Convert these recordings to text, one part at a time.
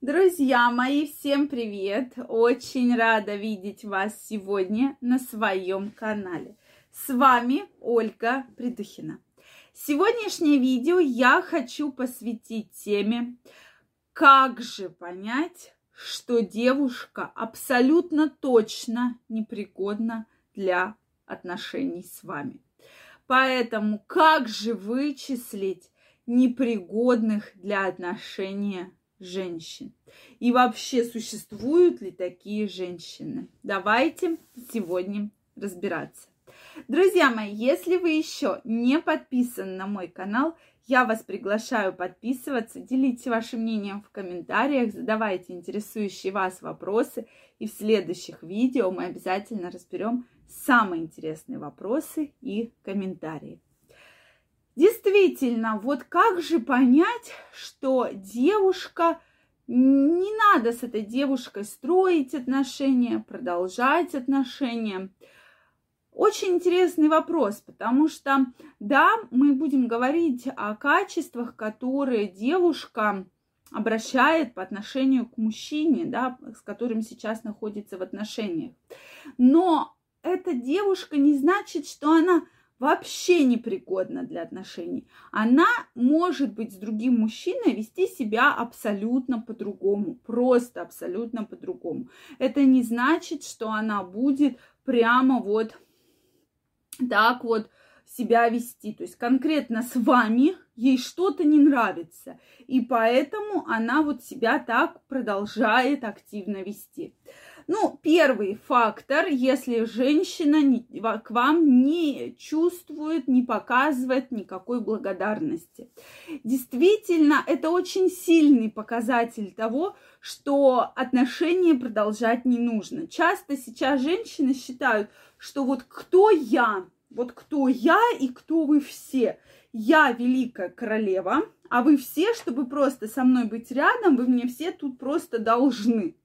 Друзья мои, всем привет! Очень рада видеть вас сегодня на своем канале. С вами Ольга Придухина. Сегодняшнее видео я хочу посвятить теме, как же понять, что девушка абсолютно точно непригодна для отношений с вами. Поэтому как же вычислить непригодных для отношения женщин? И вообще существуют ли такие женщины? Давайте сегодня разбираться. Друзья мои, если вы еще не подписаны на мой канал, я вас приглашаю подписываться, делите вашим мнением в комментариях, задавайте интересующие вас вопросы. И в следующих видео мы обязательно разберем самые интересные вопросы и комментарии. Действительно, вот как же понять, что девушка, не надо с этой девушкой строить отношения, продолжать отношения. Очень интересный вопрос, потому что, да, мы будем говорить о качествах, которые девушка обращает по отношению к мужчине, да, с которым сейчас находится в отношениях. Но эта девушка не значит, что она вообще непригодна для отношений. Она может быть с другим мужчиной вести себя абсолютно по-другому, просто абсолютно по-другому. Это не значит, что она будет прямо вот так вот себя вести. То есть конкретно с вами ей что-то не нравится. И поэтому она вот себя так продолжает активно вести. Ну, первый фактор, если женщина к вам не чувствует, не показывает никакой благодарности. Действительно, это очень сильный показатель того, что отношения продолжать не нужно. Часто сейчас женщины считают, что вот кто я, вот кто я и кто вы все. Я великая королева, а вы все, чтобы просто со мной быть рядом, вы мне все тут просто должны.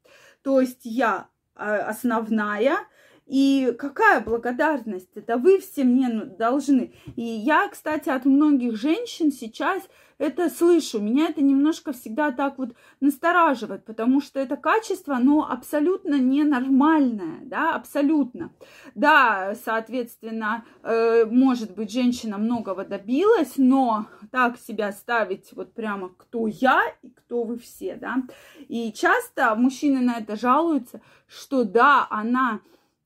То есть я а, основная. И какая благодарность? Это вы все мне должны. И я, кстати, от многих женщин сейчас это слышу. Меня это немножко всегда так вот настораживает, потому что это качество, оно абсолютно ненормальное, да, абсолютно. Да, соответственно, э, может быть, женщина многого добилась, но так себя ставить вот прямо кто я и кто вы все, да. И часто мужчины на это жалуются, что да, она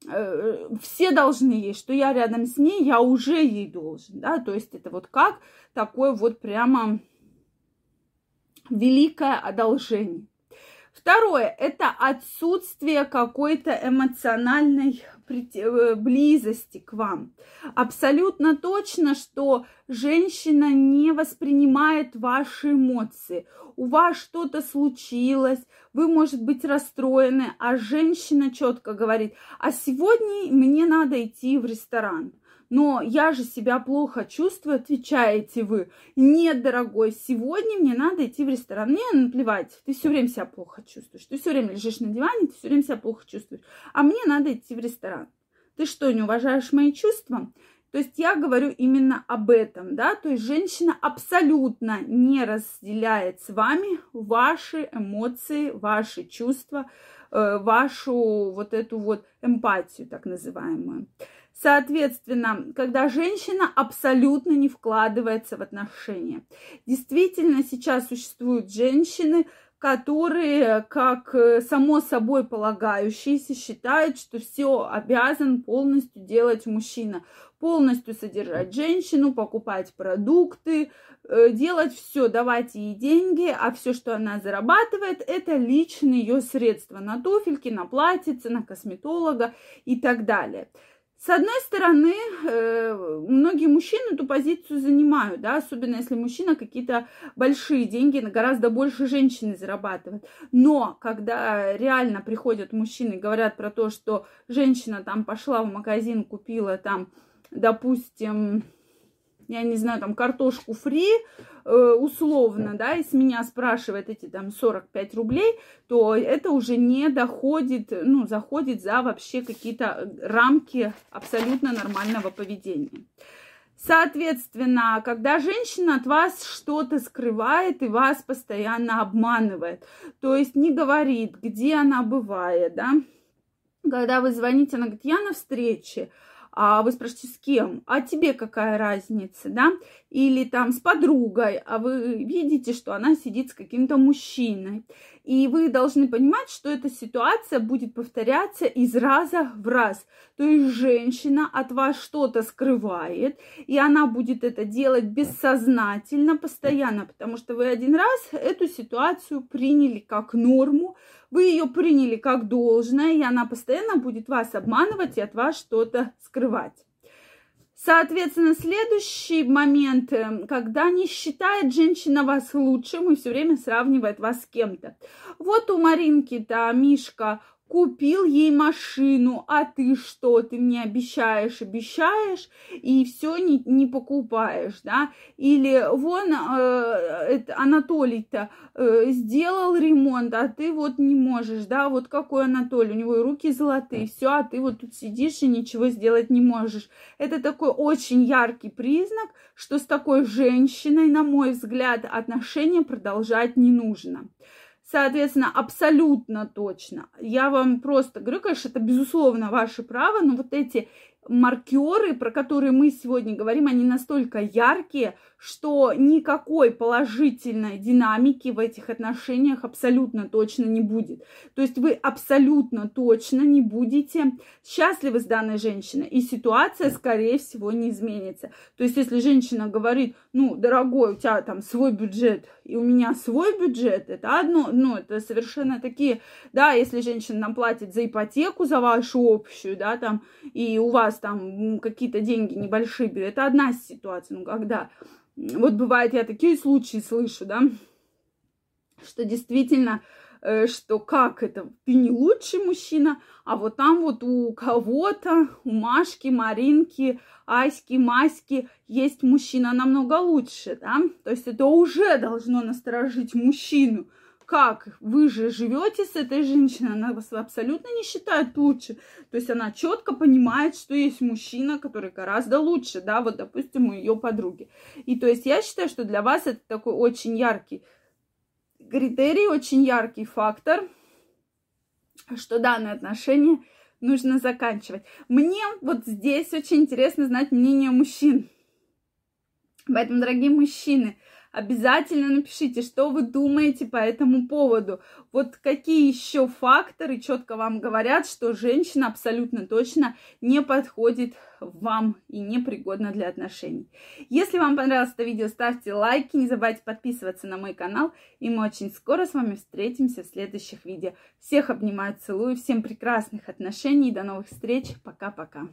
э, все должны ей, что я рядом с ней, я уже ей должен, да, то есть это вот как такое вот прямо великое одолжение. Второе – это отсутствие какой-то эмоциональной э, близости к вам. Абсолютно точно, что женщина не воспринимает ваши эмоции. У вас что-то случилось, вы, может быть, расстроены, а женщина четко говорит, а сегодня мне надо идти в ресторан но я же себя плохо чувствую, отвечаете вы. Нет, дорогой, сегодня мне надо идти в ресторан. Мне наплевать, ты все время себя плохо чувствуешь. Ты все время лежишь на диване, ты все время себя плохо чувствуешь. А мне надо идти в ресторан. Ты что, не уважаешь мои чувства? То есть я говорю именно об этом, да, то есть женщина абсолютно не разделяет с вами ваши эмоции, ваши чувства, вашу вот эту вот эмпатию, так называемую. Соответственно, когда женщина абсолютно не вкладывается в отношения. Действительно, сейчас существуют женщины, которые, как э, само собой полагающиеся, считают, что все обязан полностью делать мужчина, полностью содержать женщину, покупать продукты, э, делать все, давать ей деньги, а все, что она зарабатывает, это личные ее средства на туфельки, на платьице, на косметолога и так далее. С одной стороны, э, многие мужчины эту позицию занимают, да, особенно если мужчина какие-то большие деньги, гораздо больше женщины зарабатывает. Но когда реально приходят мужчины и говорят про то, что женщина там пошла в магазин, купила там, допустим, я не знаю, там картошку фри, э, условно, да, и с меня спрашивает эти там 45 рублей, то это уже не доходит, ну, заходит за вообще какие-то рамки абсолютно нормального поведения. Соответственно, когда женщина от вас что-то скрывает и вас постоянно обманывает, то есть не говорит, где она бывает, да, когда вы звоните, она говорит, я на встрече, а вы спрашиваете, с кем? А тебе какая разница, да? Или там с подругой, а вы видите, что она сидит с каким-то мужчиной. И вы должны понимать, что эта ситуация будет повторяться из раза в раз. То есть женщина от вас что-то скрывает, и она будет это делать бессознательно, постоянно, потому что вы один раз эту ситуацию приняли как норму, вы ее приняли как должное, и она постоянно будет вас обманывать и от вас что-то скрывать. Соответственно, следующий момент, э, когда не считает женщина вас лучшим и все время сравнивает вас с кем-то. Вот у Маринки-то Мишка купил ей машину, а ты что, ты мне обещаешь, обещаешь, и все не, не покупаешь, да, или вон э, Анатолий-то э, сделал ремонт, а ты вот не можешь, да, вот какой Анатолий, у него и руки золотые, все, а ты вот тут сидишь и ничего сделать не можешь. Это такой очень яркий признак, что с такой женщиной, на мой взгляд, отношения продолжать не нужно. Соответственно, абсолютно точно. Я вам просто говорю, конечно, это безусловно ваше право, но вот эти маркеры, про которые мы сегодня говорим, они настолько яркие, что никакой положительной динамики в этих отношениях абсолютно точно не будет. То есть вы абсолютно точно не будете счастливы с данной женщиной, и ситуация, скорее всего, не изменится. То есть если женщина говорит, ну, дорогой, у тебя там свой бюджет, и у меня свой бюджет, это одно, ну, это совершенно такие, да, если женщина нам платит за ипотеку, за вашу общую, да, там, и у вас там какие-то деньги небольшие, это одна ситуация, ну, когда вот бывает, я такие случаи слышу, да, что действительно, э, что как это, ты не лучший мужчина, а вот там вот у кого-то, у Машки, Маринки, Аськи, Маськи есть мужчина намного лучше, да, то есть это уже должно насторожить мужчину, как вы же живете с этой женщиной, она вас абсолютно не считает лучше. То есть она четко понимает, что есть мужчина, который гораздо лучше, да, вот, допустим, у ее подруги. И то есть я считаю, что для вас это такой очень яркий критерий, очень яркий фактор, что данное отношение нужно заканчивать. Мне вот здесь очень интересно знать мнение мужчин. Поэтому, дорогие мужчины, Обязательно напишите, что вы думаете по этому поводу. Вот какие еще факторы четко вам говорят, что женщина абсолютно точно не подходит вам и не пригодна для отношений. Если вам понравилось это видео, ставьте лайки, не забывайте подписываться на мой канал. И мы очень скоро с вами встретимся в следующих видео. Всех обнимаю, целую, всем прекрасных отношений, до новых встреч, пока-пока.